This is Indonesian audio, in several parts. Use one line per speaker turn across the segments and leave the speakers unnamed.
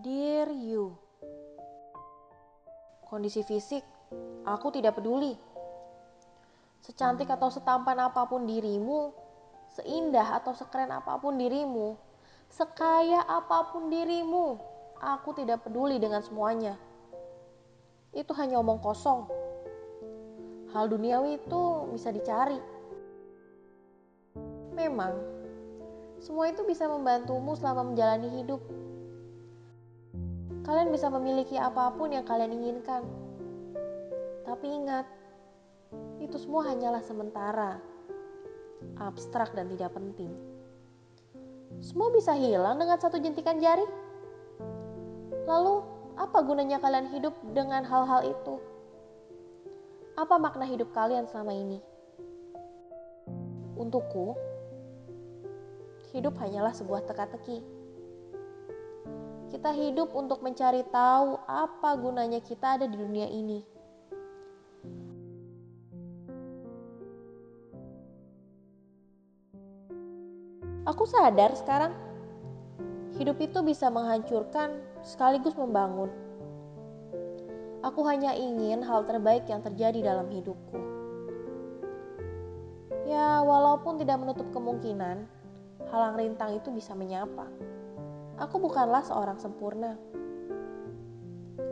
Dear you, kondisi fisik aku tidak peduli. Secantik atau setampan apa pun dirimu, seindah atau sekeren apa pun dirimu, sekaya apa pun dirimu, aku tidak peduli dengan semuanya. Itu hanya omong kosong. Hal duniawi itu bisa dicari. Memang, semua itu bisa membantumu selama menjalani hidup Kalian bisa memiliki apa pun yang kalian inginkan. Tapi ingat, itu semua hanyalah sementara, abstrak dan tidak penting. Semua bisa hilang dengan satu jentikan jari. Lalu, apa gunanya kalian hidup dengan hal-hal itu? Apa makna hidup kalian selama ini? Untukku, hidup hanyalah sebuah teka-teki kita hidup untuk mencari tahu apa gunanya kita ada di dunia ini. Aku sadar sekarang, hidup itu bisa menghancurkan sekaligus membangun. Aku hanya ingin hal terbaik yang terjadi dalam hidupku. Ya, walaupun tidak menutup kemungkinan, halang rintang itu bisa menyapa. Aku bukanlah seorang sempurna.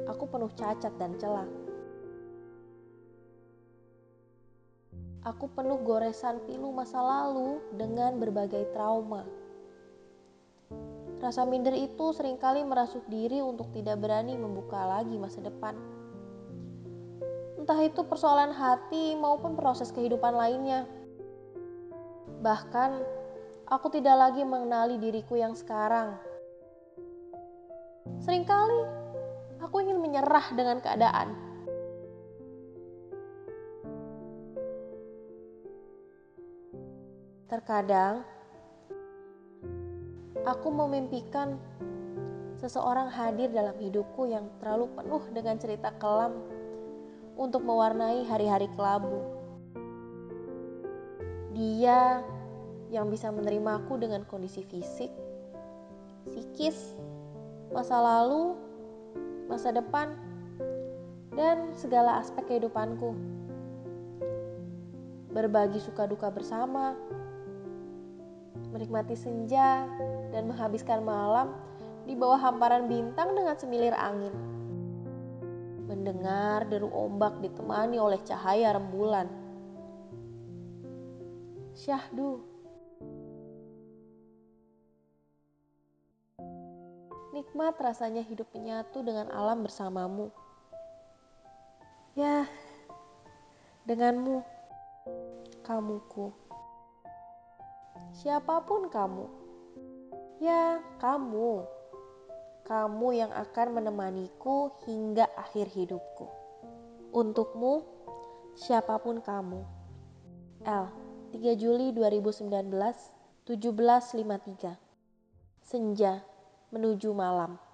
Aku penuh cacat dan celah. Aku penuh goresan pilu masa lalu dengan berbagai trauma. Rasa minder itu sering kali merasuk diri untuk tidak berani membuka lagi masa depan. Entah itu persoalan hati maupun proses kehidupan lainnya. Bahkan, aku tidak lagi mengenali diriku yang sekarang Seringkali aku ingin menyerah dengan keadaan. Terkadang aku memimpikan seseorang hadir dalam hidupku yang terlalu penuh dengan cerita kelam untuk mewarnai hari-hari kelabu. Dia yang bisa menerima aku dengan kondisi fisik, psikis, masa lalu, masa depan, dan segala aspek kehidupanku. Berbagi suka duka bersama, menikmati senja, dan menghabiskan malam di bawah hamparan bintang dengan semilir angin. Mendengar deru ombak ditemani oleh cahaya rembulan. Syahdu Nikmat rasanya hidup menyatu dengan alam bersamamu. Ya, denganmu, kamuku. Siapa pun kamu, ya kamu. Kamu yang akan menemaniku hingga akhir hidupku. Untukmu, siapa pun kamu. L. 3 Juli 2019, 17.53. Senja menuju malam.